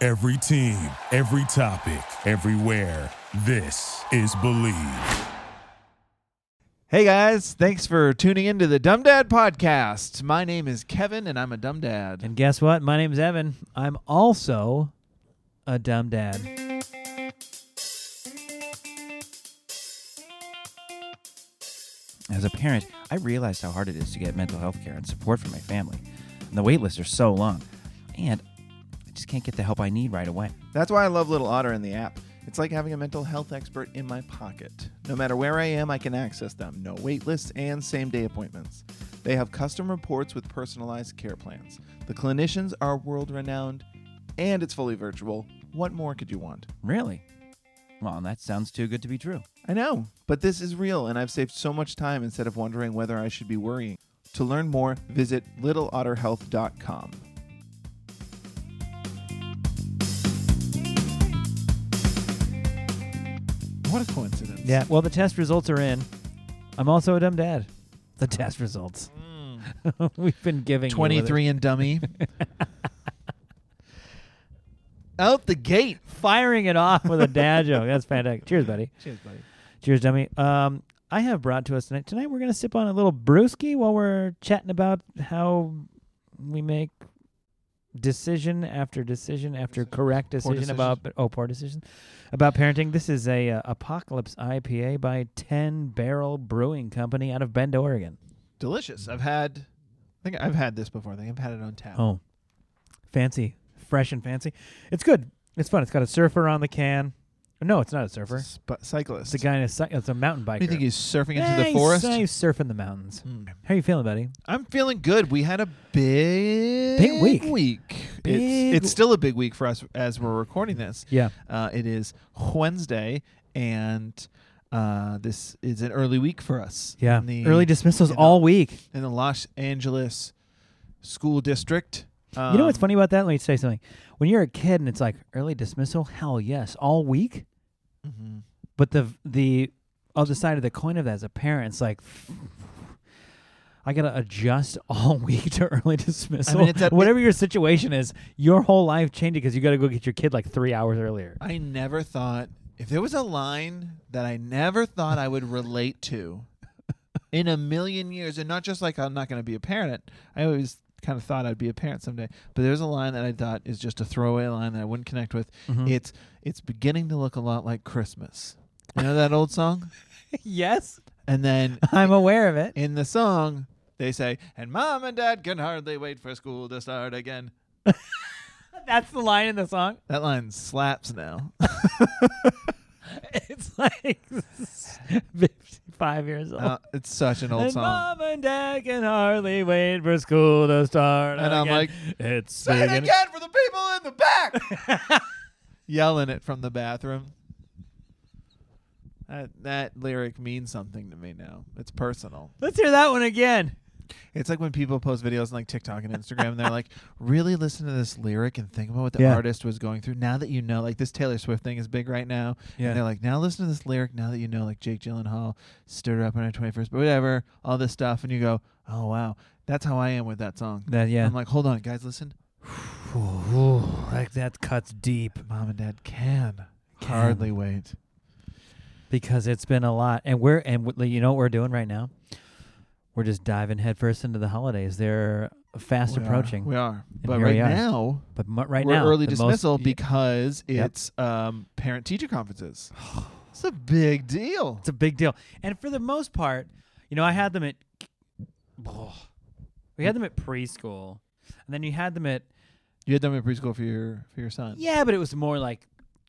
Every team, every topic, everywhere. This is Believe. Hey guys, thanks for tuning into the Dumb Dad Podcast. My name is Kevin and I'm a dumb dad. And guess what? My name's Evan. I'm also a dumb dad. As a parent, I realized how hard it is to get mental health care and support from my family. And the wait lists are so long. And I just can't get the help I need right away. That's why I love Little Otter in the app. It's like having a mental health expert in my pocket. No matter where I am, I can access them. No wait lists and same day appointments. They have custom reports with personalized care plans. The clinicians are world renowned and it's fully virtual. What more could you want? Really? Well, that sounds too good to be true. I know, but this is real, and I've saved so much time instead of wondering whether I should be worrying. To learn more, visit littleotterhealth.com. What a coincidence. Yeah. Well, the test results are in. I'm also a dumb dad. The test results. We've been giving you with it. 23 and dummy. Out the gate. firing it off with a dad joke. That's fantastic. Cheers, buddy. Cheers, buddy. Cheers, dummy. Um, I have brought to us tonight. Tonight we're gonna sip on a little brewski while we're chatting about how we make decision after decision after correct Poor decision about oh poor decision about parenting. This is a uh, Apocalypse IPA by Ten Barrel Brewing Company out of Bend, Oregon. Delicious. I've had, I think I've had this before. I think I've had it on tap. Oh, fancy, fresh and fancy. It's good. It's fun. It's got a surfer on the can. No, it's not a surfer. Sp- cyclist. It's a guy in a cy- it's a mountain biker. Do you think he's surfing into the he's- forest? uh, He's surfing the mountains. Hmm. How you feeling, buddy? I'm feeling good. We had a big Big week. Week. Big it's it's still a big week for us as we're recording this. Yeah. Uh, it is Wednesday, and uh, this is an early week for us. Yeah. in the, Early dismissals the- all week. in the Los Angeles school district. Um, you know what's funny about that? Let me say something. When you're a kid and it's like early dismissal, hell yes, all week. Mhm. But the the other side of the coin of that as a parent, it's like I gotta adjust all week to early dismissal. it's a- Whatever your situation is, your whole life changes because you got to go get your kid like three hours earlier. I never thought if there was a line that I never thought I would relate to in a million years, and not just like I'm not going to be a parent. I always kind of thought I'd be a parent someday, but there's a line that I thought is just a throwaway line that I wouldn't connect with. Mhm. It's it's beginning to look a lot like Christmas. You know that old song? yes, And then I'm aware of it. in the song they say, "And mom and dad can hardly wait for school to start again." That's the line in the song. That line slaps now. It's like 55 years old. Uh, it's such an old and song. mom and dad can hardly wait for school to start. And I'm like, it's Say it again for the people in the back. Yelling it from the bathroom. That that lyric means something to me now. It's personal. Let's hear that one again. It's like when people post videos on like TikTok and Instagram and they're like, really listen to this lyric and think about what the Yeah. artist was going through. Now that you know, like this Taylor Swift thing is big right now. Yeah. And they're like, now listen to this lyric now that you know, like Jake Gyllenhaal her up on her 21st, but whatever, all this stuff. And you go, oh, wow. That's how I am with that song. That yeah. I'm like, hold on, guys, listen. Ooh, like that cuts deep Mom and dad can, Can. hardly wait. because it's been a lot, and we're and w- you know what we're doing right now. We're just diving headfirst into the holidays. They're fast We are. approaching. We are. But right are. now, but mu- right we're now, early most- dismissal y- because Yep. it's um, parent teacher conferences. it's a big deal. It's a big deal. And for the most part, you know, I had them at oh, we had them at preschool. And then you had them at You had them at preschool for your for your son. yeah, but it was more like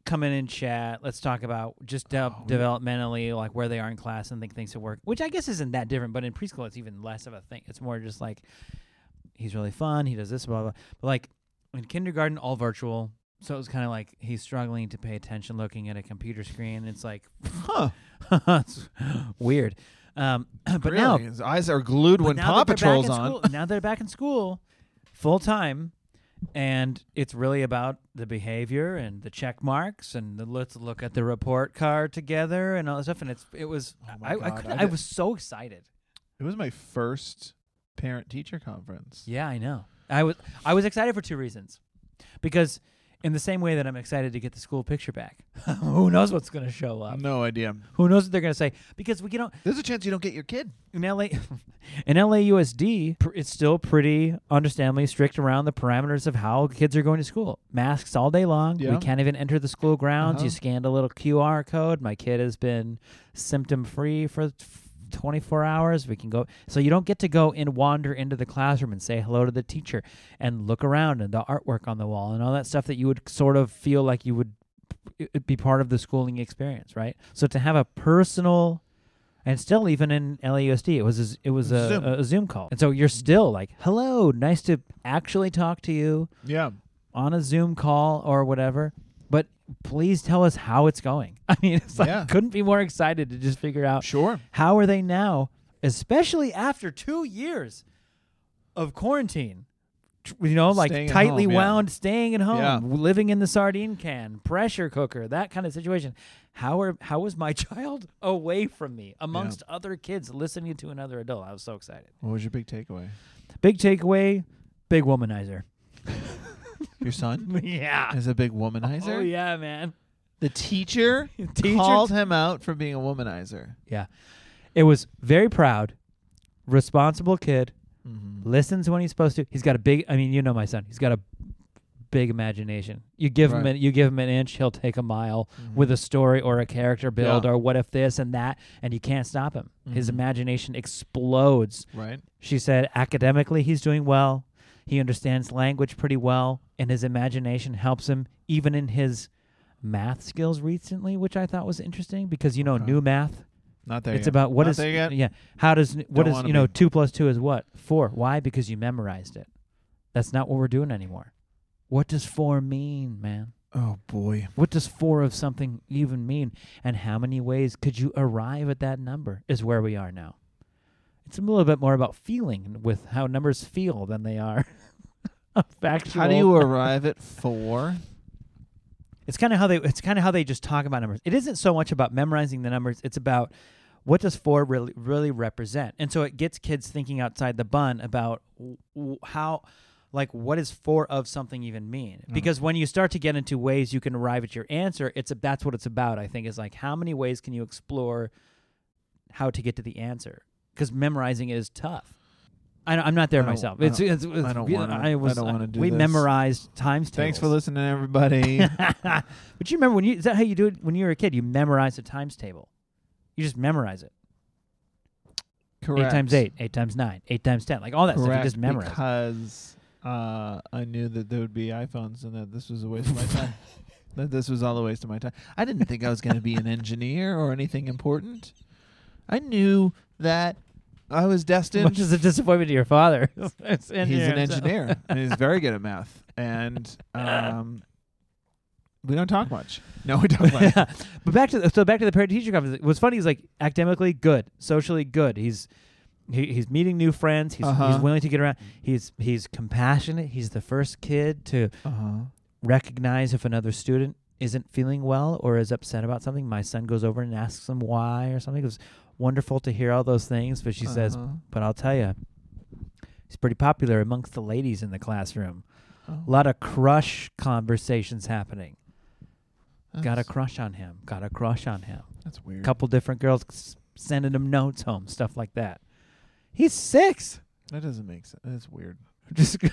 come in and chat. Let's talk about just de- Oh, developmentally, like where they are in class and think things to work. Which I guess isn't that different, but in preschool it's even less of a thing. It's more just like he's really fun. He does this, blah blah. But like in kindergarten, all virtual. So it was kind of like he's struggling to pay attention, looking at a computer screen. It's like Huh. it's weird. Um, but now his eyes are glued when Paw that they're back Patrol's on. school- now they're back in school, full time, and it's really about the behavior and the check marks and the let's look at the report card together and all that stuff. And it's it was Oh my I I, God, couldn't- I I did- was so excited. It was my first parent teacher conference. Yeah, I know. I was I was excited for two reasons, because in the same way that I'm excited to get the school picture back, who knows what's going to show up? No idea. Who knows what they're going to say? Because we you know There's a chance you don't get your kid. in LA in LAUSD, pr- it's still pretty understandably strict around the parameters of how kids are going to school. Masks all day long. Yeah. We can't even enter the school grounds. Uh-huh. You scanned a little QR code. My kid has been symptom free for. 24 hours we can go so you don't get to go and wander into the classroom and say hello to the teacher and look around and the artwork on the wall and all that stuff that you would sort of feel like you would be part of the schooling experience right so to have a personal and still even in LAUSD it was a, it was a Zoom. a, a Zoom call and so you're still like hello nice to actually talk to you Yeah. on a Zoom call or whatever please tell us how it's going I mean it's like Yeah. couldn't be more excited to just figure out Sure. how are they now especially after 2 years of quarantine you know like Staying tightly home, yeah. wound staying at home Yeah. living in the sardine can pressure cooker that kind of situation how are how was my child away from me amongst other kids listening to another adult i was so excited What was your big takeaway? big takeaway big womanizer Your son yeah is a big womanizer. oh yeah man The teacher, Teacher called him out for being a womanizer. yeah it was very proud responsible kid Mm-hmm. listens when he's supposed to. He's got a big. I mean, you know my son. He's got a big imagination. You give him Right. an, you give him an inch, he'll take a mile Mm-hmm. with a story or a character build Yeah. or what if this and that, and you can't stop him. His Mhm. imagination explodes. Right. She said academically he's doing well. He understands language pretty well, and his imagination helps him even in his math skills recently, which I thought was interesting because you know Okay. new math Not there. it's yet. about what Not is there yet. yeah. How does what Don't is you know be. two plus two is what four? Why? Because you memorized it. That's not what we're doing anymore. What does four mean, man? Oh boy. What does four of something even mean? And how many ways could you arrive at that number? Is where we are now. It's a little bit more about feeling with how numbers feel than they are factual. How do you arrive at four? It's kind of how they. It's kind of how they just talk about numbers. It isn't so much about memorizing the numbers. It's about what does four really really represent, and so it gets kids thinking outside the bun about w- how, like, what does four of something even mean? Mm. Because when you start to get into ways you can arrive at your answer, it's a, that's what it's about. I think is like how many ways can you explore how to get to the answer? Because memorizing is tough. I, I'm not there I don't- myself. I It's, don't- it's, it's I don't we- wanna- I I don't wanna do we this. memorized times tables. Thanks for listening, everybody. but you remember when you is that how you do it when you were a kid? You memorize a times table. You just memorize it. Correct. Eight times eight, eight times nine, eight times ten, like all that stuff. You just memorize. because uh, I knew that there would be iPhones and that this was a waste of my time. That this was all a waste of my time. I didn't think I was going to be an engineer or anything important. I knew that I was destined. Much as a disappointment to your father. It's he's an engineer and he's very good at math. And um, we don't talk much. No, we don't. much. Yeah. But back to the, so back to the parent teacher conference. What's funny is like academically good, socially good. He's he, he's meeting new friends. He's Uh-huh. he's willing to get around. He's he's compassionate. He's the first kid to Uh-huh. recognize if another student isn't feeling well or is upset about something. My son goes over and asks them why or something. It was wonderful to hear all those things. But she says, Uh-huh. "But I'll tell you, he's pretty popular amongst the ladies in the classroom. Oh, A lot of crush conversations happening. Got a crush on him. Got a crush on him. That's weird. A couple different girls s- sending him notes home, stuff like that. He's six. That doesn't make sense. That's weird. Just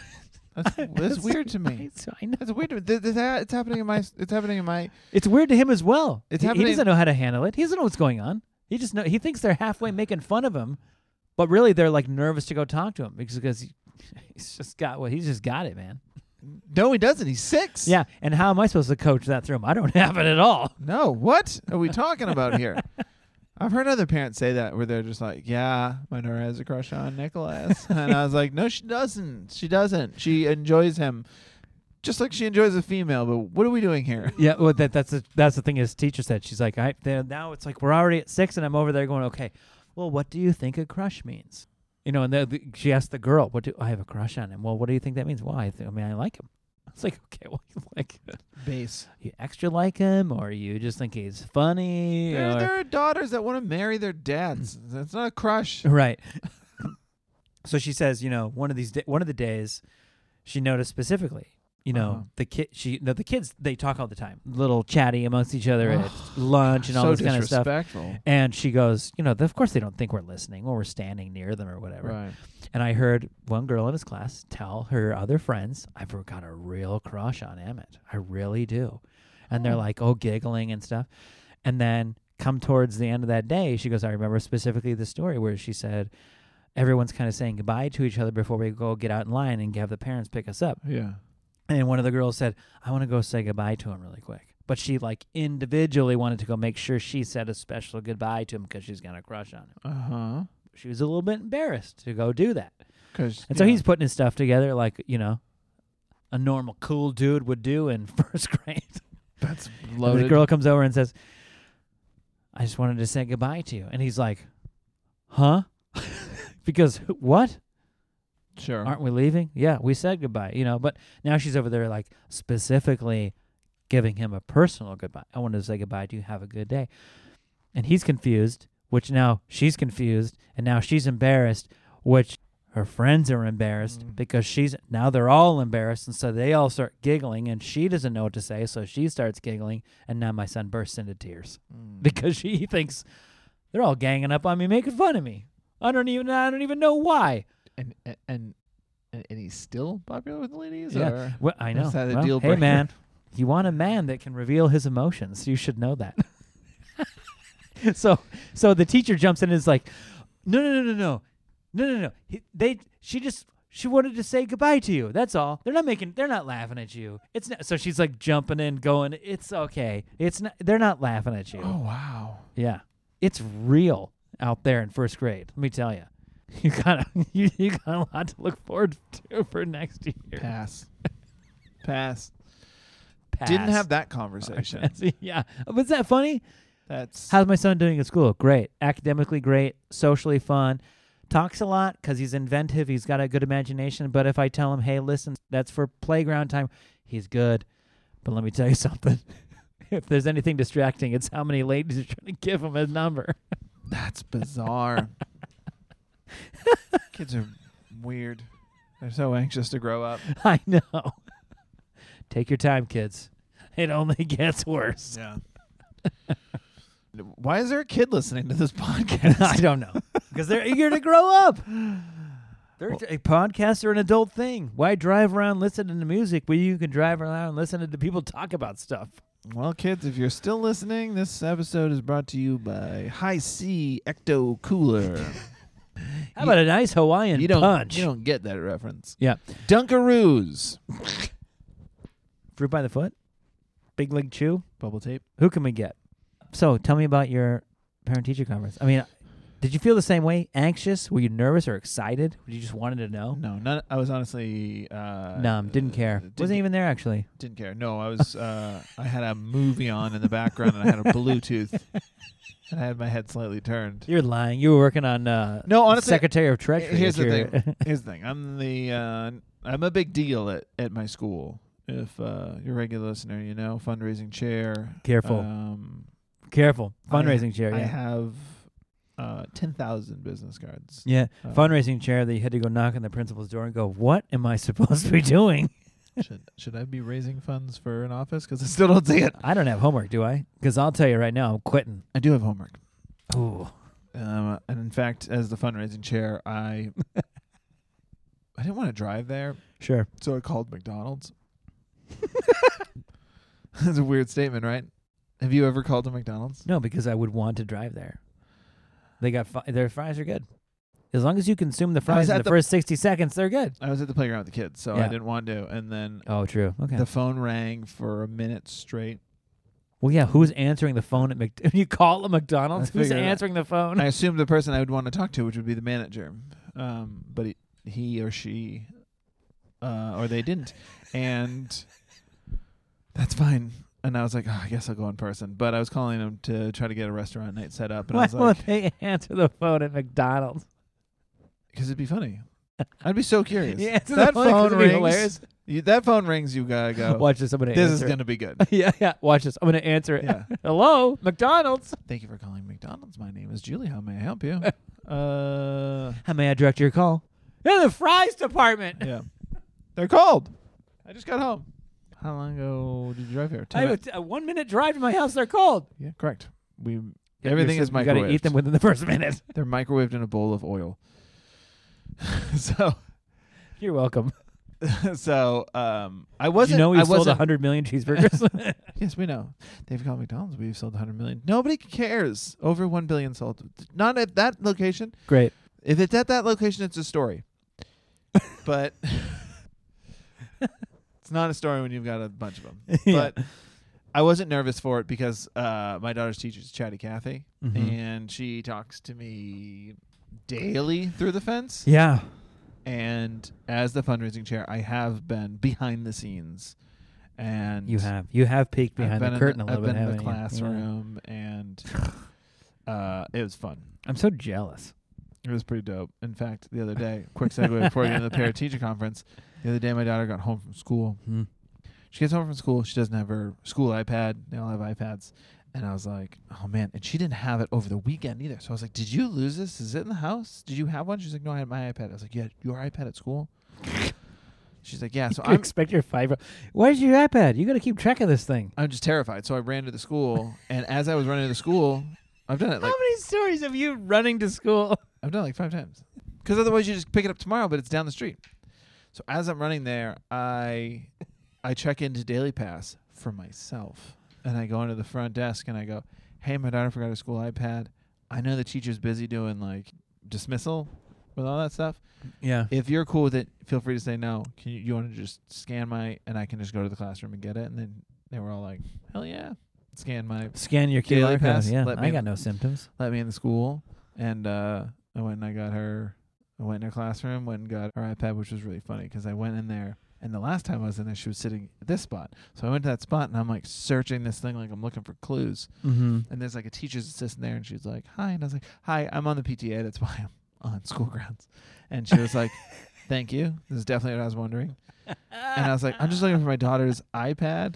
That's, that's weird to me. It's, I know. That's weird. To me. Th- th- that- It's happening in my. It's happening in my. It's weird to him as well. It's he, he doesn't know how to handle it. He doesn't know what's going on. He just know he thinks they're halfway making fun of him, but really they're like nervous to go talk to him because because he, he's just got what he's just got it, man. No, he doesn't. He's six. Yeah, and how am I supposed to coach that through him? I don't have it at all. No. What are we talking about here? I've heard other parents say that where they're just like, "Yeah, my daughter has a crush on Nicholas," and I was like, "No, she doesn't. She doesn't. She enjoys him, just like she enjoys a female." But what are we doing here? Yeah, well, that that's the that's the thing. His teacher said she's like, I now it's like we're already at six, and I'm over there going, okay, well, what do you think a crush means? You know, and the, the, she asked the girl, "What do I have a crush on him?" Well, what do you think that means? Well, I, th- I mean, I like him. It's like, okay, well, you like Base. you extra like him, or you just think he's funny, There, or- there are daughters that want to marry their dads. That's not a crush. right? so she says, you know, one of these da- one of the days, she noticed specifically, you know, Uh-huh. the kid, she, no, the kids, they talk all the time, little chatty amongst each other at lunch and all so this kind of stuff. And she goes, you know, of course they don't think we're listening or we're standing near them or whatever. Right. And I heard one girl in his class tell her other friends, I've got a real crush on Emmett. I really do. And they're Oh. like, oh, giggling and stuff. And then come towards the end of that day, she goes, I remember specifically the story where she said, everyone's kind of saying goodbye to each other before we go get out in line and have the parents pick us up. Yeah. And one of the girls said, I want to go say goodbye to him really quick. But she like individually wanted to go make sure she said a special goodbye to him because she's got a crush on him. Uh huh. She was a little bit embarrassed to go do that. Because And so he's putting his stuff together like, you know, a normal cool dude would do in first grade. that's And loaded. the girl comes over and says, I just wanted to say goodbye to you. And he's like, Huh? because what? Sure. Aren't we leaving? Yeah, we said goodbye, you know, but now she's over there like specifically giving him a personal goodbye. I wanted to say goodbye to you. Have a good day. And he's confused, which now she's confused, and now she's embarrassed, which her friends are embarrassed Mm. because she's now they're all embarrassed, and so they all start giggling, and she doesn't know what to say, so she starts giggling, and now my son bursts into tears Mm. because she thinks they're all ganging up on me, making fun of me. I don't even I don't even know why. And and and and he's still popular with the ladies. Yeah. Or? Well, I know. Is that a Well, deal hey, breaker? man, you want a man that can reveal his emotions. You should know that. so, so the teacher jumps in and is like, "No, no, no, no, no, no, no, no. He, they, she just, she wanted to say goodbye to you. That's all. They're not making, they're not laughing at you. It's not." So she's like jumping in, going, "It's okay. It's not. They're not laughing at you. Oh wow. Yeah, it's real out there in first grade. Let me tell you." You got a, you, you got a lot to look forward to for next year. Pass. Pass. Pass. Didn't have that conversation. yeah. Was that funny? That's How's my son doing at school? Great. Academically great. Socially fun. Talks a lot because he's inventive. He's got a good imagination. But if I tell him, hey, listen, that's for playground time, he's good. But let me tell you something. if there's anything distracting, it's how many ladies are trying to give him a number. that's bizarre. Kids are weird. They're so anxious to grow up. I know. Take your time, kids. It only gets worse. Yeah. Why is there a kid listening to this podcast? I don't know. Because they're eager to grow up. They're, a podcasts are an adult thing. Why drive around listening to music when you can drive around listening to people talk about stuff? Well, kids, if you're still listening, this episode is brought to you by Hi-C Ecto Cooler. How about a nice Hawaiian you don't punch? you don't get that reference. yeah. Dunkaroos. Fruit by the foot? Big League Chew? Bubble tape. Who can we get? So tell me about your parent teacher conference. I mean, did you feel the same way? Anxious? Were you nervous or excited? You just wanted to know? No, not. I was honestly uh, Numb. Didn't care. Didn't, Wasn't even there actually. didn't care. No, I was. Uh, I had a movie on in the background, and I had a Bluetooth, and I had my head slightly turned. You're lying. You were working on uh, No, honestly, Secretary of Treasury. here's the your- thing. Here's the thing. I'm the. Uh, I'm a big deal at at my school. If uh, you're a regular listener, you know fundraising chair. Careful. Um, Careful. I- Fundraising chair. I have uh, ten thousand business cards. yeah. Uh, Fundraising chair that you had to go knock on the principal's door and go, What am I supposed to be doing? Should should I be raising funds for an office? Because I still don't see it. I don't have homework, do I? Because I'll tell you right now, I'm quitting. I do have homework. Ooh. Um, and in fact, as the fundraising chair, I I didn't want to drive there, Sure. so I called McDonald's. That's a weird statement, right? Have you ever called a McDonald's? No, because I would want to drive there. They got fi- their fries are good. As long as you consume the fries in the, the- first sixty seconds, they're good. I was at the playground with the kids, so I Yeah. didn't want to. And then Oh, true. Okay. the phone rang for a minute straight. well, yeah. Who's answering the phone at Mc? you call a McDonald's. I Who's figured answering the phone? I assumed the person I would want to talk to, which would be the manager, um, but he, he or she, uh, or they didn't, and that's fine. And I was like, oh, I guess I'll go in person. But I was calling them to try to get a restaurant night set up, and I Why was like, they answer the phone at McDonald's? Because it'd be funny. I'd be so curious. Yeah, it's that phone it'd be rings. hilarious. You, that phone rings. You gotta go. Watch this. I'm gonna this is answer it. gonna be good. yeah, yeah. Watch this. I'm gonna answer it. Yeah. Hello, McDonald's. Thank you for calling McDonald's. My name is Julie. How may I help you? uh, How may I direct your call? Yeah, the fries department. yeah, they're cold. I just got home. How long ago did you drive here? Two I have a, minutes. t- a one minute drive to my house. They're cold. Yeah, correct. We everything is You gotta eat them within the first minute. They're microwaved in a bowl of oil. so, You're welcome. so um, I wasn't. you know we I sold wasn't, hundred million cheeseburgers? Yes, we know. They've called McDonald's. We've sold 100 million. Nobody cares. Over 1 billion sold. Not at that location. Great. If it's at that location, it's a story. but it's not a story when you've got a bunch of them. Yeah. But I wasn't nervous for it because uh, my daughter's teacher is Chatty Cathy, Mhm. and she talks to me daily through the fence. Yeah. And as the fundraising chair, I have been behind the scenes, and You have. You have peeked behind the in curtain a I've little bit, been in the? Yeah. classroom, and uh, it was fun. I'm so jealous. It was pretty dope. In fact, the other day, quick segue before we get into the parent teacher conference. The other day, my daughter got home from school. Hmm. She gets home from school. She doesn't have her school iPad. They all have iPads. And I was like, oh man. And she didn't have it over the weekend either. So I was like, did you lose this? Is it in the house? Did you have one? She's like, no, I had my iPad. I was like, yeah, your iPad at school? She's like, yeah. So I'm, expect your five. Where's your iPad? You got to keep track of this thing. I'm just terrified. So I ran to the school. And as I was running to the school, I've done it like How many stories of you running to school? I've done it like five times. Because otherwise, you just pick it up tomorrow, but it's down the street. So as I'm running there, I I check into Daily Pass for myself, and I go into the front desk and I go, "Hey, my daughter forgot her school iPad. I know the teacher's busy doing like dismissal with all that stuff. Yeah. If you're cool with it, feel free to say no. Can you, you want to just scan my and I can just go to the classroom and get it?" And then they were all like, "Hell yeah!" Scan my Scan your QR code. Yeah. let me- I got no symptoms. let me in the school, and uh, I went and I got her. I went in her classroom, went and got her iPad, which was really funny because I went in there, and the last time I was in there, she was sitting at this spot. So I went to that spot, and I'm like searching this thing, like I'm looking for clues. Mm-hmm. And there's like a teacher's assistant there, and she's like, "Hi," and I was like, "Hi, I'm on the PTA. That's why I'm on school grounds." And she was like, "Thank you. This is definitely what I was wondering." And I was like, "I'm just looking for my daughter's iPad,"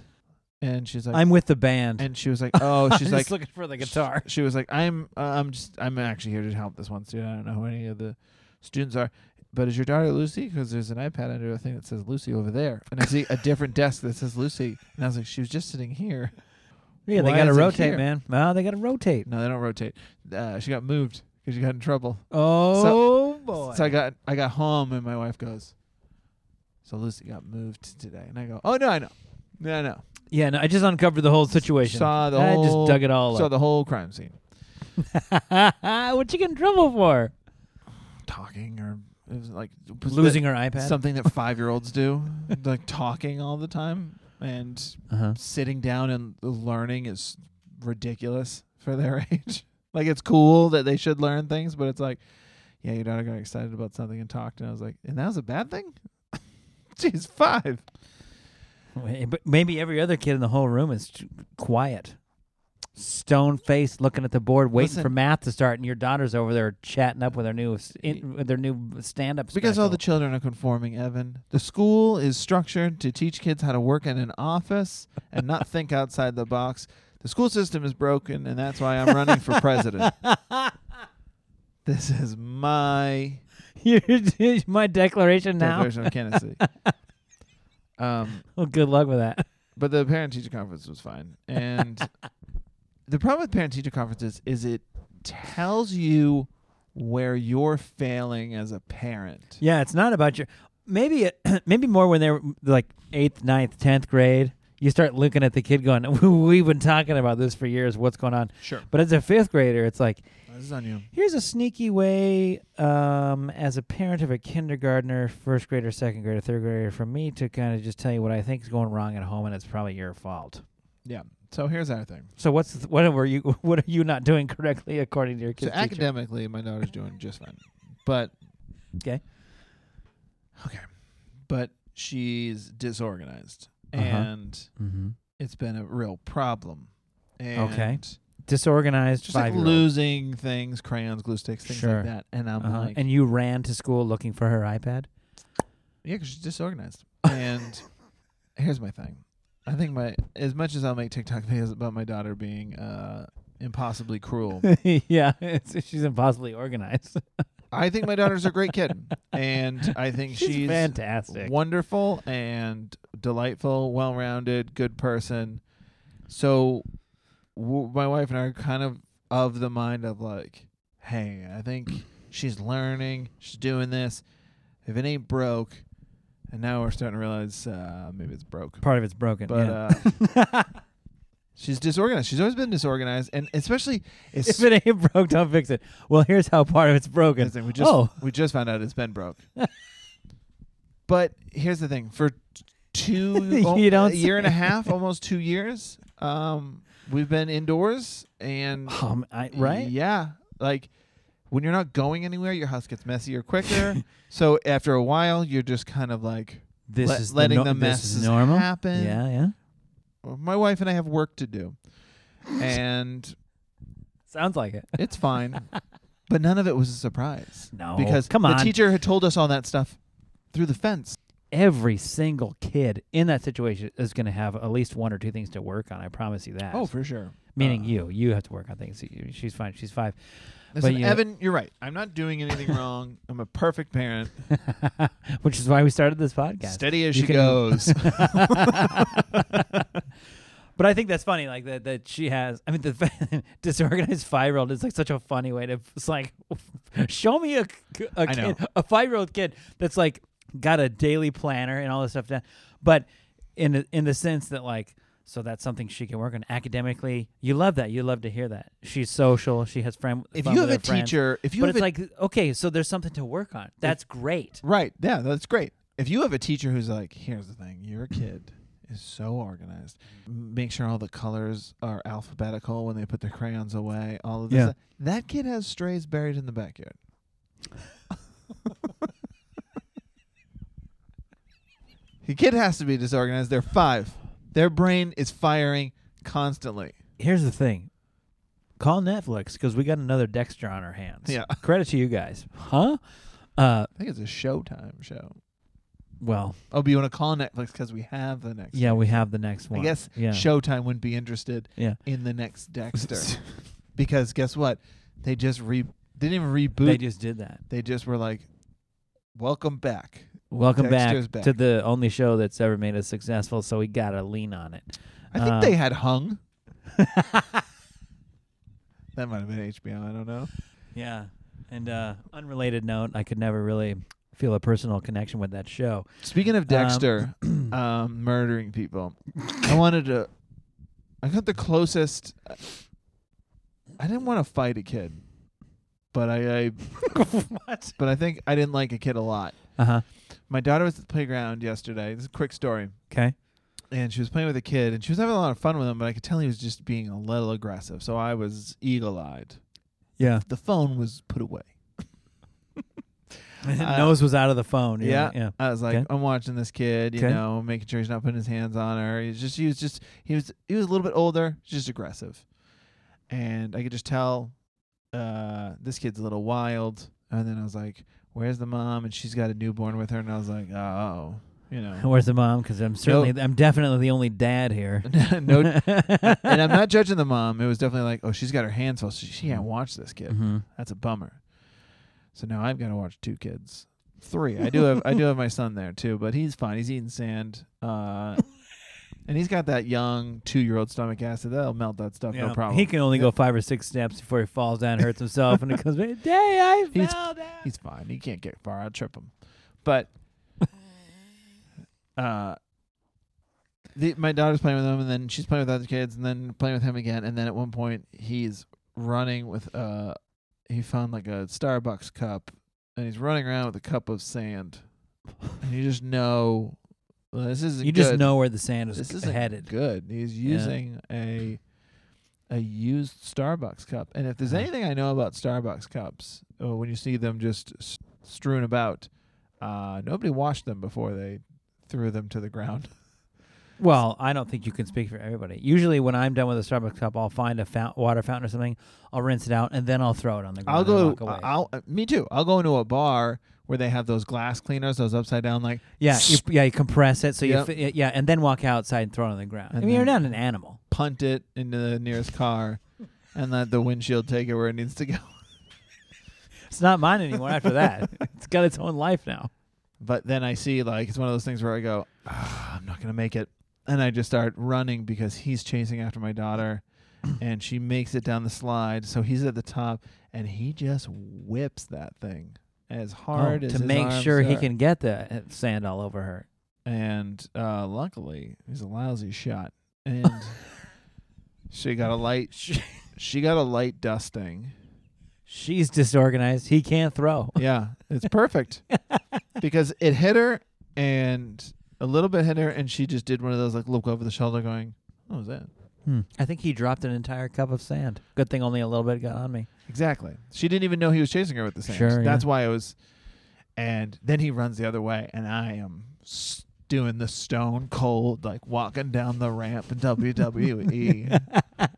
and she's like, I'm with the band. and she was like, "Oh," she's like, looking for the guitar. she was like, "I'm, uh, I'm just, I'm actually here to help this one student. I don't know who any of the students are, but is your daughter Lucy? Because there's an iPad under a thing that says Lucy over there, and I see a different desk that says Lucy, and I was like, she was just sitting here. Yeah, they got to is it rotate, here? man. Well, they got to rotate. No, they don't rotate. Uh, she got moved because she got in trouble. Oh boy. So I got, I got home, and my wife goes, "So Lucy got moved today," and I go, "Oh no, I know, no, I know." yeah, no, I just uncovered the whole situation. Saw the I whole, just dug it all saw up. the whole crime scene. what you get in trouble for? Talking or it was like was Losing her iPad. something that five year olds do, like talking all the time and Uh-huh. sitting down and learning is ridiculous for their age. like it's cool that they should learn things, but it's like, yeah, your daughter got excited about something and talked, and I was like, and that was a bad thing. She's five. Wait, But maybe every other kid in the whole room is quiet, stone faced, looking at the board, waiting Listen. for math to start, and your daughter's over there chatting up with her new in, with their new stand up. Because all the children are conforming, Evan. The school is structured to teach kids how to work in an office and not think outside the box. The school system is broken, and that's why I'm running for president. This is my my declaration now. declaration of candidacy. Um, Well, good luck with that. but the parent teacher conference was fine, and the problem with parent teacher conferences is it tells you where you're failing as a parent. Yeah, it's not about your. maybe it, maybe more when they're like eighth, ninth, tenth grade. You start looking at the kid going, "We've been talking about this for years. What's going on?" Sure. But as a fifth grader, it's like, This is on you. here's a sneaky way, um, as a parent of a kindergartner, first grader, second grader, third grader, for me to kind of just tell you what I think is going wrong at home, and it's probably your fault. Yeah. So here's our thing. So what's th- what were you what are you not doing correctly according to your So teacher? academically, my daughter's doing just fine. But Okay. okay, but she's disorganized, Uh-huh. and Mm-hmm. it's been a real problem. And Okay. Disorganized Just like losing things, crayons, glue sticks, things Sure. like that. And I'm uh like, and you ran to school looking for her iPad. Yeah, because she's disorganized. and here's my thing. I think my as much as I'll make TikTok videos about my daughter being uh, impossibly cruel, yeah, it's, she's impossibly organized. I think my daughter's a great kid, and I think she's, she's fantastic. wonderful and delightful, well-rounded, good person. So, w- my wife and I are kind of of the mind of like, hey, I think she's learning, she's doing this. If it ain't broke, and now we're starting to realize uh, maybe it's broke, Part of it's broken. but yeah. uh, she's disorganized. She's always been disorganized, and especially if it ain't broke, don't fix it. Well, here's how part of it's broken. We just oh, we just found out it's been broke. but here's the thing: for two, You don't a year and a half, almost two years, um, we've been indoors, and um, I, right? Yeah, like when you're not going anywhere, your house gets messier quicker. so after a while, you're just kind of like This let- is letting the, the, no- this is messes normal. happen. Yeah, yeah. Well, My wife and I have work to do, and Sounds like it. it's fine. but none of it was a surprise. No, because come on, the teacher had told us all that stuff through the fence. Every single kid in that situation is going to have at least one or two things to work on. I promise you that. Oh, for sure. meaning Uh, you. You have to work on things. She's fine. She's five. Listen, you- Evan, you're right. I'm not doing anything wrong. I'm a perfect parent. Which is why we started this podcast. Steady as You she can- goes. But I think that's funny, like that that she has. I mean, the disorganized five year old is like such a funny way to. It's like, show me a a, kid, a five year old kid that's like got a daily planner and all this stuff down, but in in the sense that like. So that's something she can work on academically. You love that. You love to hear that. She's social. She has friend. if you have a her friends. teacher, if you but have it's a, like okay, so there's something to work on. That's great. right, yeah, that's great. If you have a teacher who's like, here's the thing, your kid is so organized. Make sure all the colors are alphabetical when they put their crayons away. All of this. Yeah. That kid has strays buried in the backyard. the kid has to be disorganized. They're five. Their brain is firing constantly. Here's the thing. Call Netflix because we got another Dexter on our hands. Yeah. Credit to you guys, huh? Uh, I think it's a Showtime show. well, Oh, but you want to call Netflix because we have the next. yeah, one. we have the next one. I guess yeah. Showtime wouldn't be interested yeah. in the next Dexter because guess what? They just re. They didn't even reboot. They just did that. They just were like, "Welcome back." Welcome back, back. to the only show that's ever made us successful. So we gotta lean on it. I think Um, they had hung. That might have been HBO. I don't know. Yeah. And uh, unrelated note, I could never really feel a personal connection with that show. Speaking of Dexter, um, murdering people, I wanted to. I got the closest. I didn't want to fight a kid, but I, I what? but I think I didn't like a kid a lot. Uh huh. My daughter was at the playground yesterday. This is a quick story. Okay. and she was playing with a kid and she was having a lot of fun with him but i could tell he was just being a little aggressive so i was eagle-eyed Yeah. the phone was put away Nose was out of the phone. Yeah. yeah, Yeah. i was like Okay. i'm watching this kid you Okay. know making sure he's not putting his hands on her he's just he was just he was he was a little bit older just aggressive and i could just tell uh this kid's a little wild and then i was like where's the mom and she's got a newborn with her and i was like oh you know Where's the mom? Because I'm certainly, I'm definitely the only dad here. no and I'm not judging the mom. It was definitely like, oh, she's got her hands full. She, she can't watch this kid. hmm That's a bummer. So now I've got to watch two kids, three. I do have I do have my son there too, but he's fine. He's eating sand, uh, and he's got that young two year old stomach acid that'll melt that stuff. No problem. He can only go five or six steps before he falls down, hurts himself, and it comes back. Day, I He's- down. He's fine. He can't get far. I'll trip him. But uh, the, my daughter's playing with him, and then she's playing with other kids, and then playing with him again, and then at one point he's running with uh, he found like a Starbucks cup, and he's running around with a cup of sand, and you just know well, this isn't You just know where the sand is this isn't headed. good. He's using a a used Starbucks cup, and if there's Uh-huh. anything I know about Starbucks cups, uh, when you see them just strewn about, uh, nobody washed them before they threw them to the ground. Well, I don't think you can speak for everybody. Usually, when I'm done with a Starbucks cup, I'll find a fount- water fountain or something. I'll rinse it out and then I'll throw it on the ground. I'll and go. walk away. I'll. uh, Me too. I'll go into a bar where they have those glass cleaners, those upside down like. yeah, you, yeah, you compress it so Yep. you fi- yeah, and then walk outside and throw it on the ground. And I mean, you're not an animal. punt it into the nearest car, and let the windshield take it where it needs to go. It's not mine anymore after that. it's got its own life now. But then I see like it's one of those things where I go, ah, I'm not gonna make it, and I just start running because he's chasing after my daughter, and she makes it down the slide. So he's at the top, and he just whips that thing as hard Oh, as to make sure he can get the uh, sand all over her. And uh, luckily, he's a lousy shot, and she got a light. She got a light dusting. She's disorganized. He can't throw. Yeah, it's perfect because it hit her and a little bit hit her, and she just did one of those like look over the shoulder, going, "What was that?" Hmm. I think he dropped an entire cup of sand. Good thing only a little bit got on me. Exactly. She didn't even know he was chasing her with the sand. Sure, That's yeah. why it was. And then he runs the other way, and I am s- doing the stone cold, like walking down the ramp in WWE,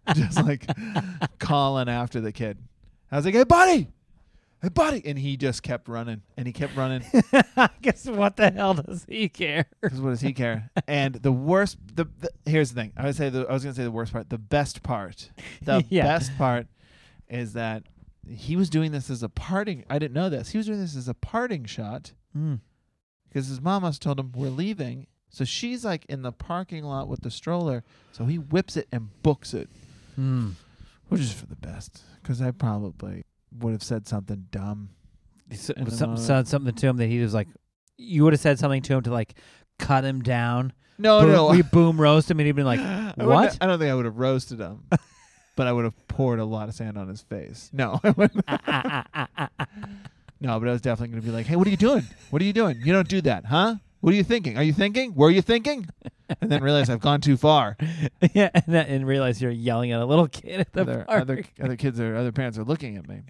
just like calling after the kid. I was like, "Hey, buddy, hey, buddy," and he just kept running, and he kept running. I guess what the hell does he care? Because what does he care? and the worst, the, the here's the thing. I would say the I was gonna say the worst part. The best part, the Yeah. best part, is that he was doing this as a parting. I didn't know this. He was doing this as a parting shot Hmm. because his mom must told him we're leaving. So she's like in the parking lot with the stroller. So he whips it and books it, Hmm. which is for the best. Because I probably would have said something dumb. So, some, said something to him that he was like, you would have said something to him to like cut him down. No, boom, no. we boom roast him, and he'd been like, I "What?" I don't think I would have roasted him, but I would have poured a lot of sand on his face. No, I wouldn't. Ah, ah, ah, no, but I was definitely going to be like, "Hey, what are you doing? What are you doing? You don't do that, huh? What are you thinking? Are you thinking? Were you thinking?" And then realize I've gone too far. yeah, and, that, and realize you're yelling at a little kid at the Other park. other other kids or other parents are looking at me.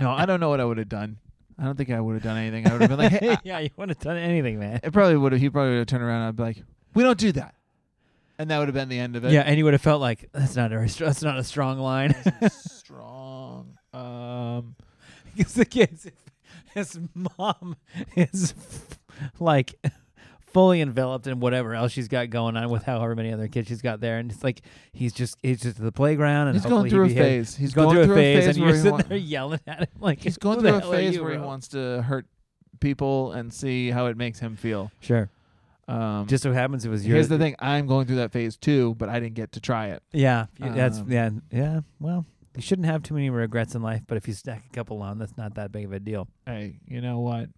No, I don't know what I would have done. I don't think I would have done anything. I would have been like, "Hey," I- yeah, you wouldn't have done anything, man. it probably would have. He probably would have turned around. and I'd be like, "We don't do that," and that would have been the end of it. Yeah, and you would have felt like that's not a that's not a strong line. strong. Um. because the kids, his mom is like fully enveloped in whatever else she's got going on with however many other kids she's got there, and it's like he's just he's just at the playground and He's going through a phase. He's, going, through a phase, and you're sitting wa- there yelling at him like He's going through a phase you, where he wants to hurt people and see how it makes him feel. Sure. Um, Just so happens it was your. here's the thing: I'm going through that phase too, but I didn't get to try it. Yeah, you- that's Um, yeah, yeah. Well, you shouldn't have too many regrets in life, but if you stack a couple on, that's not that big of a deal. Hey, you know what?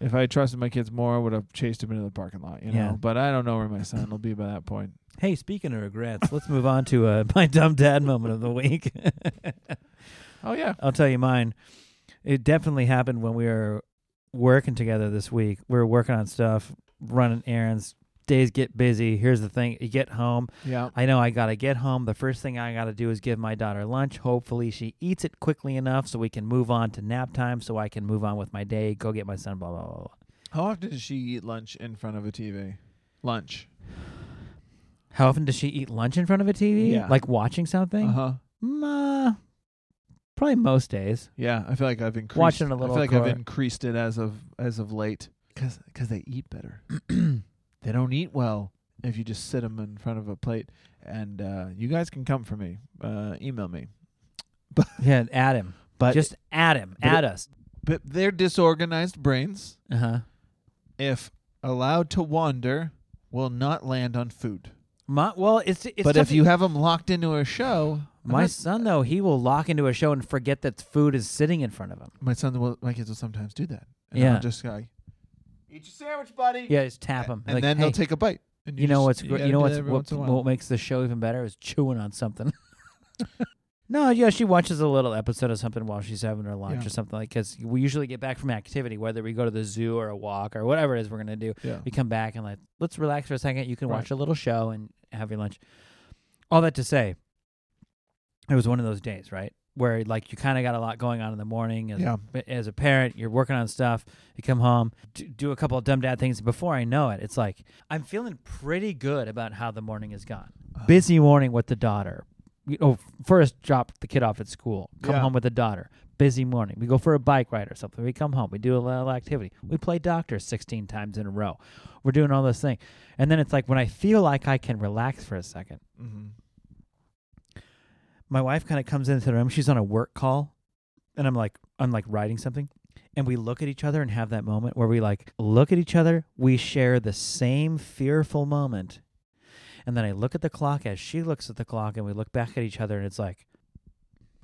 If I trusted my kids more, I would have chased him into the parking lot. You Yeah. know, but I don't know where my son will be by that point. Hey, speaking of regrets, let's move on to uh, my dumb dad moment of the week. Oh yeah, I'll tell you mine. It definitely happened when we were working together this week. We were working on stuff, running errands. Days get busy. Here's the thing: you get home. yeah. I know I gotta get home. The first thing I gotta do is give my daughter lunch. Hopefully, she eats it quickly enough so we can move on to nap time. So I can move on with my day. Go get my son. Blah blah blah. blah. How often does she eat lunch in front of a TV? Lunch. How often does she eat lunch in front of a TV? Yeah. Like watching something? Uh huh. Mm, uh, probably most days. Yeah, I feel like I've increased. Watching a little I feel like cor- I've increased it as of as of late because they eat better. they don't eat well if you just sit them in front of a plate. And uh, you guys can come for me. Uh, email me. Yeah, add him. But Just add him. but Add it- us. but their disorganized brains, Uh huh. if allowed to wander, will not land on food. My, well, it's it's. but if you have them locked into a show, my not- son though, he will lock into a show and forget that food is sitting in front of him. my son will, my kids will sometimes do that. And Yeah. I'll just go, Eat your sandwich, buddy. Yeah, just tap them. And like, then hey, they'll take a bite. And You know just- what's you gr- gotta you know do what's that every what, once in a while. what makes the show even better is chewing on something. no, yeah, she watches a little episode of something while she's having her lunch Yeah. or something like. Because we usually get back from activity, whether we go to the zoo or a walk or whatever it is we're gonna do. Yeah. We come back and like let's relax for a second. You can Right. watch a little show and have your lunch. All that to say, it was one of those days, right? Where like you kind of got a lot going on in the morning. As, Yeah. as a parent, you're working on stuff. You come home, do, do a couple of dumb dad things. Before I know it, it's like I'm feeling pretty good about how the morning has gone. Uh-huh. Busy morning with the daughter. You know, first drop the kid off at school. Come Yeah. home with the daughter. Busy morning. We go for a bike ride or something. We come home. We do a little activity. We play doctor 16 times in a row. We're doing all this thing, and then it's like when I feel like I can relax for a second, Mhm. My wife kind of comes into the room. She's on a work call, and I'm like, I'm like writing something, and we look at each other and have that moment where we like look at each other. We share the same fearful moment, and then I look at the clock as she looks at the clock, and we look back at each other, and it's like,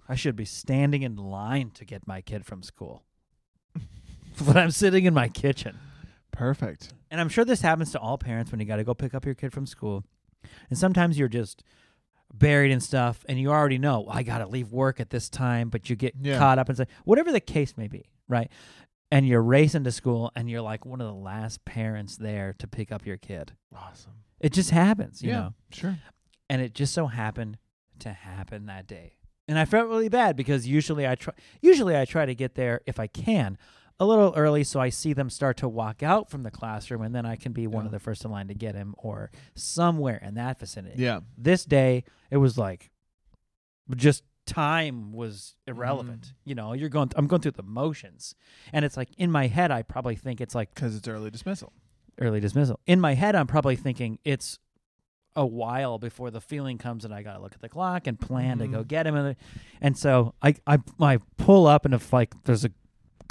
I should be standing in line to get my kid from school, but I'm sitting in my kitchen. Perfect. And I'm sure this happens to all parents when you got to go pick up your kid from school. And sometimes you're just buried in stuff and you already know, I got to leave work at this time, but you get Yeah. caught up and say, whatever the case may be, right? And you're racing to school and you're like one of the last parents there to pick up your kid. Awesome. It just happens, you yeah. know? Sure. And it just so happened to happen that day. And I felt really bad because usually I try usually I try to get there if I can a little early so I see them start to walk out from the classroom and then I can be one Yeah. of the first in line to get him or somewhere in that vicinity. Yeah. This day it was like just time was irrelevant. Mm. You know, you're going I'm going through the motions. And it's like in my head I probably think it's like Because it's early dismissal. early dismissal. In my head, I'm probably thinking it's a while before the feeling comes and I got to look at the clock and plan to go Mhm. get him. And, and so I, I, I pull up and if like there's a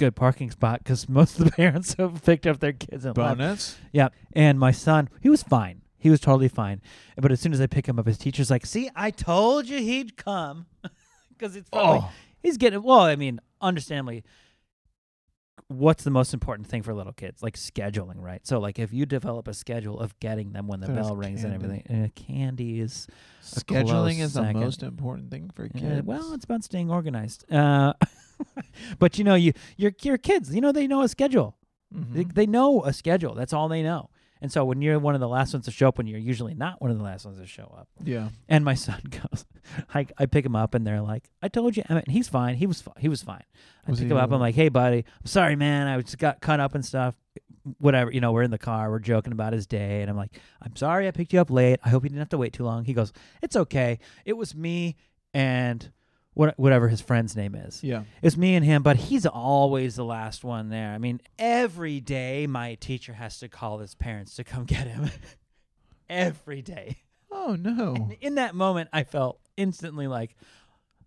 good parking spot because most of the parents have picked up their kids and left. Bonus. Yeah. And my son, he was fine. He was totally fine. But as soon as I pick him up, his teacher's like, see, I told you he'd come. Because it's probably, Oh. he's getting, well, I mean, understandably, what's the most important thing for little kids? Like scheduling, right? So, like, if you develop a schedule of getting them when the There's bell rings and everything, uh, candy is Scheduling is the second. most important thing for uh, kids. well, it's about staying organized. Uh, but you know, you your your kids, you know, they know a schedule. They, Mhm. they know a schedule. That's all they know. And so when you're one of the last ones to show up, when you're usually not one of the last ones to show up, yeah. and my son goes, I, I pick him up and they're like, I told you, Emmett, and he's fine. He was fi- he was fine. I Was pick him up. I'm like, hey, buddy, I'm sorry, man. I just got cut up and stuff. Whatever, you know, we're in the car. We're joking about his day, and I'm like, I'm sorry, I picked you up late. I hope you didn't have to wait too long. He goes, It's okay. It was me and what whatever his friend's name is. Yeah. It's me and him, but he's always the last one there. I mean, every day my teacher has to call his parents to come get him. every day. Oh no. And in that moment, I felt instantly like,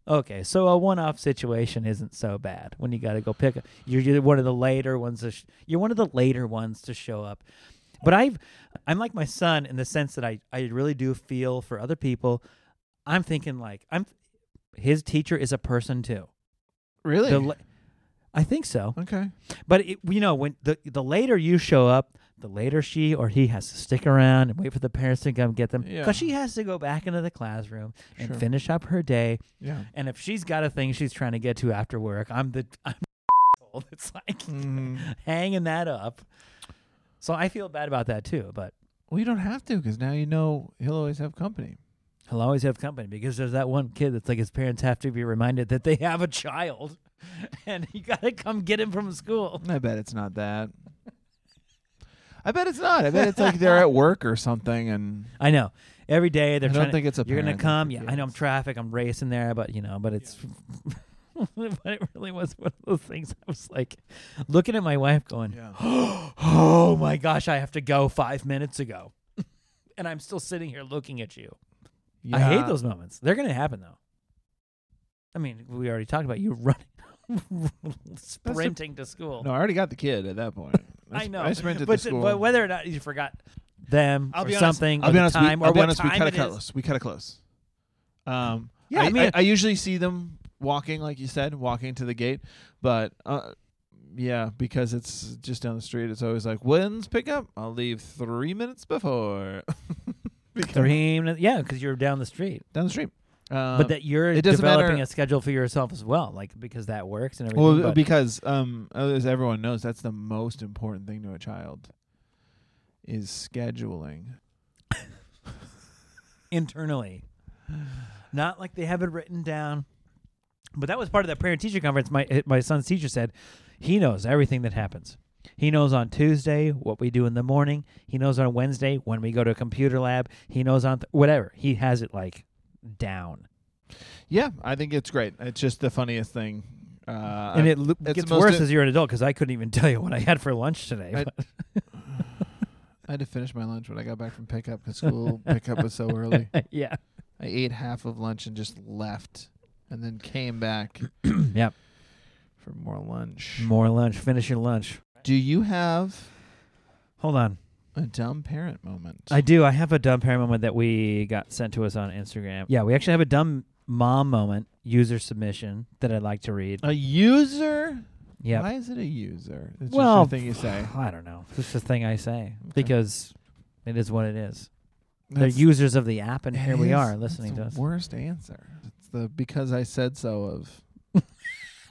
okay, so a one-off situation isn't so bad when you got to go pick. A, you're, you're one of the later ones. To sh- you're one of the later ones to show up. But I've, I'm like my son in the sense that I, I really do feel for other people. I'm thinking like I'm, his teacher is a person too. Really? The I think so. okay. But it, you know, when the the later you show up, the later she or he has to stick around and wait for the parents to come get them because Yeah. she has to go back into the classroom and Sure. finish up her day. Yeah. And if she's got a thing she's trying to get to after work, I'm the I'm that's like Mhm. hanging that up. So I feel bad about that too. But Well, you don't have to because now you know he'll always have company. He'll always have company because there's that one kid that's like his parents have to be reminded that they have a child, and you got to come get him from school. I bet it's not that. I bet it's not. I bet it's like they're at work or something, and I know. Every day they're I trying don't to think it's a. You're gonna parent come, yeah. I know I'm kids. traffic, I'm racing there, but you know, but it's, but it really was one of those things. I was like, looking at my wife, going, Yeah. "Oh my gosh, I have to go five minutes ago," and I'm still sitting here looking at you. I hate those moments. They're gonna happen though. I mean, we already talked about you running, sprinting to school. No, I already got the kid at that point. I know, I sprinted but, to school. but whether or not you forgot them I'll or be something, I'll be honest. time, we, I'll be honest. We cut it close. We cut it close. Um, Yeah, I I, mean- I, I usually see them walking, like you said, walking to the gate. But uh, yeah, because it's just down the street. It's always like, when's pickup? I'll leave three minutes before. Because- yeah, because you're down the street. down the street. Uh, but that you're developing matter- a schedule for yourself as well, like because that works and everything. well, because um, as everyone knows, that's the most important thing to a child is scheduling. internally, not like they have it written down. But that was part of that parent teacher conference. My eh, my son's teacher said he knows everything that happens. He knows on Tuesday what we do in the morning. He knows on Wednesday when we go to a computer lab. He knows on th- whatever. He has it like down, Yeah, I think it's great. It's just the funniest thing. Uh, and it lo- gets worse as you're an adult because I couldn't even tell you what I had for lunch today. I- I had to finish my lunch when I got back from pickup because school pickup was so early. yeah, I ate half of lunch and just left, and then came back yep. for more lunch. More lunch. Finish your lunch. Do you have Hold on. a dumb parent moment? I do. I have a dumb parent moment that we got sent to us on Instagram. Yeah, we actually have a dumb mom moment user submission that I'd like to read. a user. Yeah. Why is it a user? It's Well, just a thing you say. I don't know. It's just a thing I say because it is what it is. They're That's- users of the app, and it here we is- are listening to that's us. the Worst answer. It's the because I said so of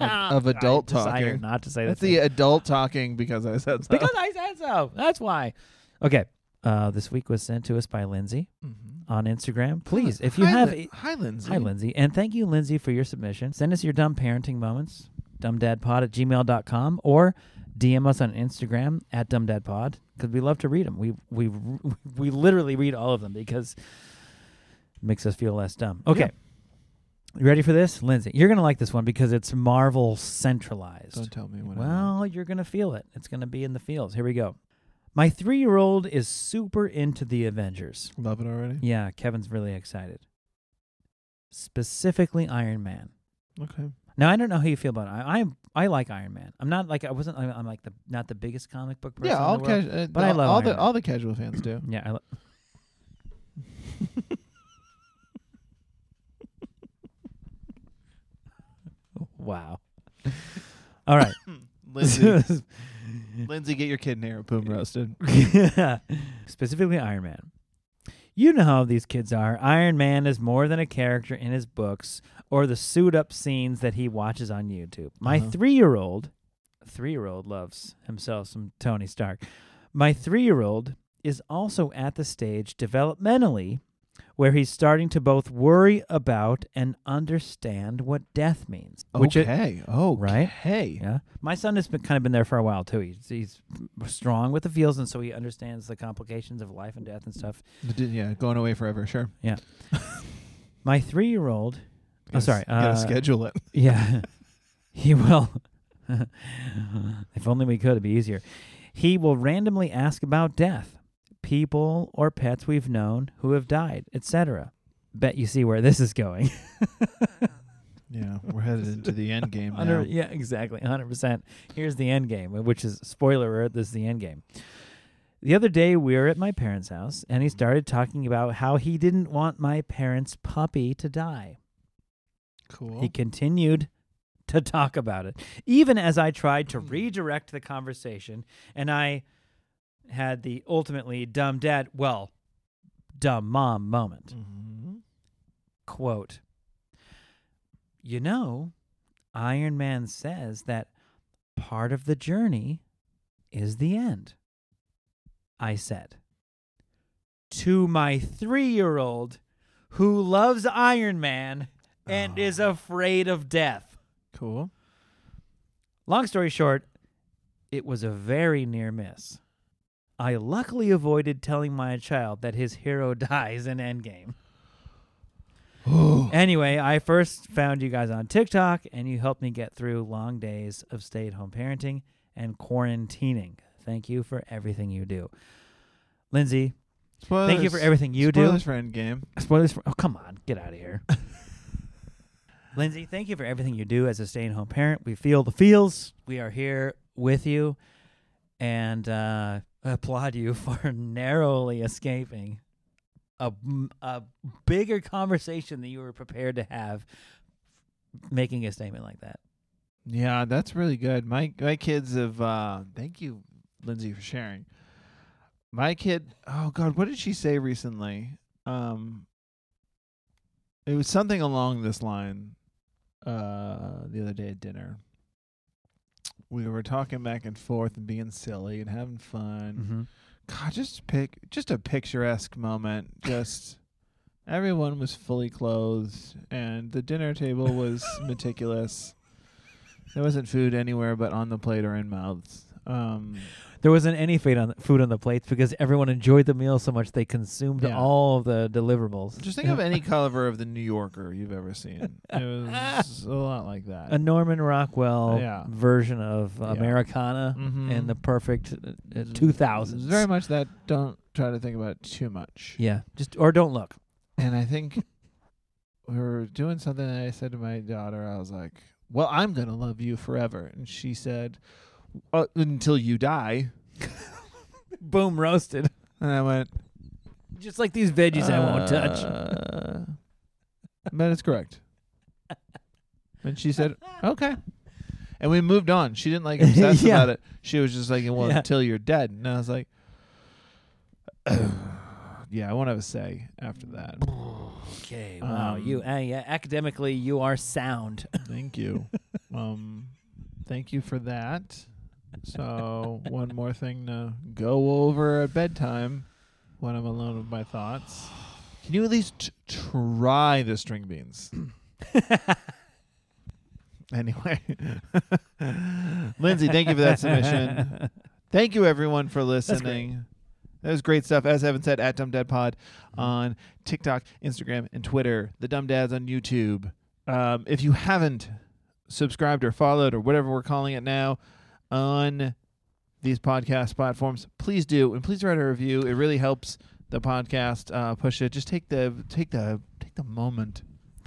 of, of adult I talking. Not to say That's that. the adult talking because I said so. because I said so. That's why. Okay. Uh, this week was sent to us by Lindsay Mhm. on Instagram. Please, if you Hi, have, Lin- hi, Lindsay. Hi, Lindsay. And thank you, Lindsay, for your submission. Send us your dumb parenting moments, dumbdadpod at gmail.com, or DM us on Instagram at dumbdadpod because we love to read them. We, we, we literally read all of them because it makes us feel less dumb. Okay. Yeah. You ready for this? Lindsay, you're to like this one because it's Marvel centralized. Don't tell me what. I Well, you're to feel it. It's to be in the fields. Here we go. My three year old is super into the Avengers. love it already. Yeah, Kevin's really excited. Specifically, Iron Man. Okay. Now I don't know how you feel about it. I I, I like Iron Man. I'm not like I wasn't. I'm, I'm like the not the biggest comic book person. Yeah, all the world. cas- uh, but I all- love all Iron the Man. all the casual fans do. Yeah. I lo- wow. All right. Lindsay, Lindsay, get your kid in boom roasted. Specifically, Iron Man. You know how these kids are. Iron Man is more than a character in his books or the suit up scenes that he watches on YouTube. My Uh-huh. three year old, three year old loves himself some Tony Stark. My three year old is also at the stage developmentally where he's starting to both worry about and understand what death means. Which it- okay. oh, right? Hey. yeah. My son has been kind of been there for a while too. He's he's strong with the feels and so he understands the complications of life and death and stuff. Yeah, going away forever. Sure. Yeah. My 3-year-old Oh, Gotta s- sorry, Gotta uh, schedule it. Yeah. he will If only we could it'd be easier. He will randomly ask about death, people or pets we've known who have died, etc. Bet you see where this is going. Yeah, we're headed into the end game now. Yeah, exactly. 100%. Here's the end game, which is spoiler alert, this is the end game. The other day, we were at my parents' house, and he started talking about how he didn't want my parents' puppy to die. Cool. He continued to talk about it, even as I tried to hmm. redirect the conversation, and I had the ultimately dumb dad, well, dumb mom moment. Mhm. quote you know iron man says that part of the journey is the end i said to my three-year-old who loves iron man and is afraid of death Cool. long story short it was a very near miss i luckily avoided telling my child that his hero dies in endgame Anyway, I first found you guys on TikTok, and you helped me get through long days of stay at home parenting and quarantining. Thank you for everything you do. Lindsay, Spoilers. thank you for everything you do. Spoilers for Endgame. Spoilers for. Oh, come on. Get out of here. Lindsay, thank you for everything you do as a stay at home parent. We feel the feels. We are here with you and uh, applaud you for narrowly escaping a, a bigger conversation than you were prepared to have making a statement like that. Yeah, that's really good. My my kids have uh thank you, Lindsay, for sharing. My kid oh god, what did she say recently? Um it was something along this line uh the other day at dinner. We were talking back and forth and being silly and having fun. Mm-hmm. God, just pic just a picturesque moment. Just everyone was fully clothed and the dinner table was meticulous. There wasn't food anywhere but on the plate or in mouths. Um, There wasn't any food on food on the plates because everyone enjoyed the meal so much they consumed Yeah. all of the deliverables. just think of any cover of the New Yorker you've ever seen. It was a lot like that. a Norman Rockwell Yeah. version of Yeah. Americana Mhm. in the perfect uh, It's- two thousands. it's very much that. Don't try to think about it too much. Yeah, just or don't look. And I think we were doing something and I said to my daughter, I was like, Well, I'm going to love you forever. And she said, uh, Until you die. Boom, roasted. And I went, Just like these veggies I won't touch. "Uh," but it's correct. And she said, Okay. And we moved on. She didn't like obsess Yeah. about it. She was just like, Well, Yeah. until you're dead. And I was like, Yeah, I won't have a say after that. Okay, wow, you Um, uh, yeah, academically you are sound. Thank you. um, thank you for that. So one more thing to go over at bedtime when I'm alone with my thoughts. Can you at least t- try the string beans? anyway, Lindsay, thank you for that submission. Thank you everyone for listening. That was great stuff. As Evan said, at Dumb Dad Pod on TikTok, Instagram, and Twitter. The Dumb Dads on YouTube. Um, if you haven't subscribed or followed or whatever we're calling it now on these podcast platforms, please do and please write a review. It really helps the podcast uh, push it. Just take the take the take the moment.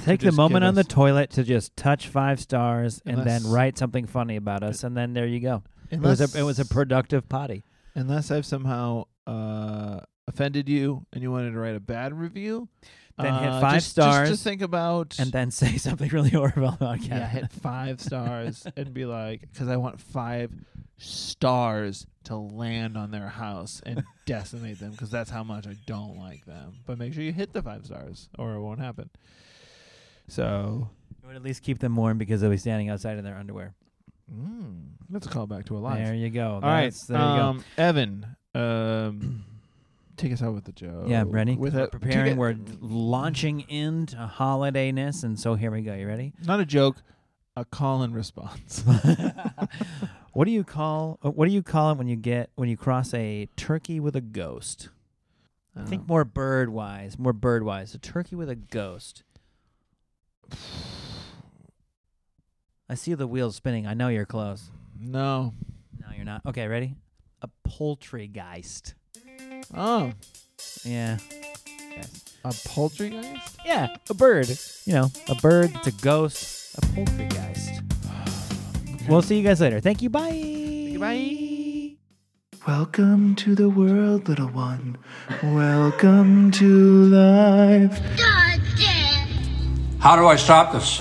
Take the moment on the toilet to just touch five stars and then write something funny about us, and then there you go. Unless, it was a it was a productive potty. unless I've somehow uh, offended you and you wanted to write a bad review. Then hit uh, five just, stars Just to think about and then say something really horrible about Kevin. yeah, hit five stars and be like, because I want five stars to land on their house and decimate them, because that's how much I don't like them. But make sure you hit the five stars, or it won't happen. So It would at least keep them warm because they'll be standing outside in their underwear. mm, that's a callback to a live. There you go. All right, That's- there you go. um, Evan, um, take us out with the joke. Yeah, ready? With we're a preparing. to We're launching into holidayness, and so here we go. You ready? not a joke, a call and response. what do you call? uh, What do you call it when you get when you cross a turkey with a ghost? I think Um, more bird wise. More bird wise. A turkey with a ghost. I see the wheels spinning. I know you're close. no. No, you're not. Okay, ready? A poultrygeist. Oh, Yeah. Yes. a poultrygeist. Yeah, a bird. You know, a bird that's a ghost, a poultrygeist. We'll see you guys later. Thank you. Bye. Bye. Welcome to the world, little one. Welcome to life. How do I stop this?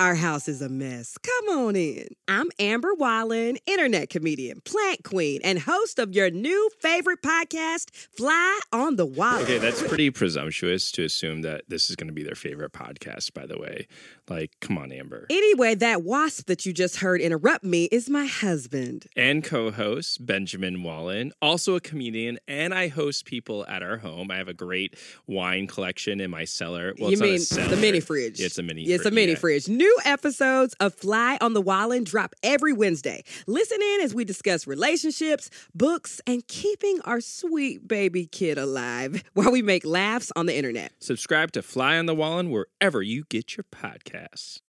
Our house is a mess. Come on in. I'm Amber Wallen, internet comedian, plant queen, and host of your new favorite podcast, Fly on the Wall. Okay, that's pretty presumptuous to assume that this is going to be their favorite podcast, by the way. Like, come on, Amber. Anyway, that wasp that you just heard interrupt me is my husband. And co host Benjamin Wallen, also a comedian, and I host people at our home. I have a great wine collection in my cellar. Well, you it's mean the mini fridge? It's a mini It's a mini yeah. fridge. New episodes of Fly on the Wallen drop every Wednesday. Listen in as we discuss relationships, books, and keeping our sweet baby kid alive while we make laughs on the internet. Subscribe to Fly on the Wallen wherever you get your podcasts.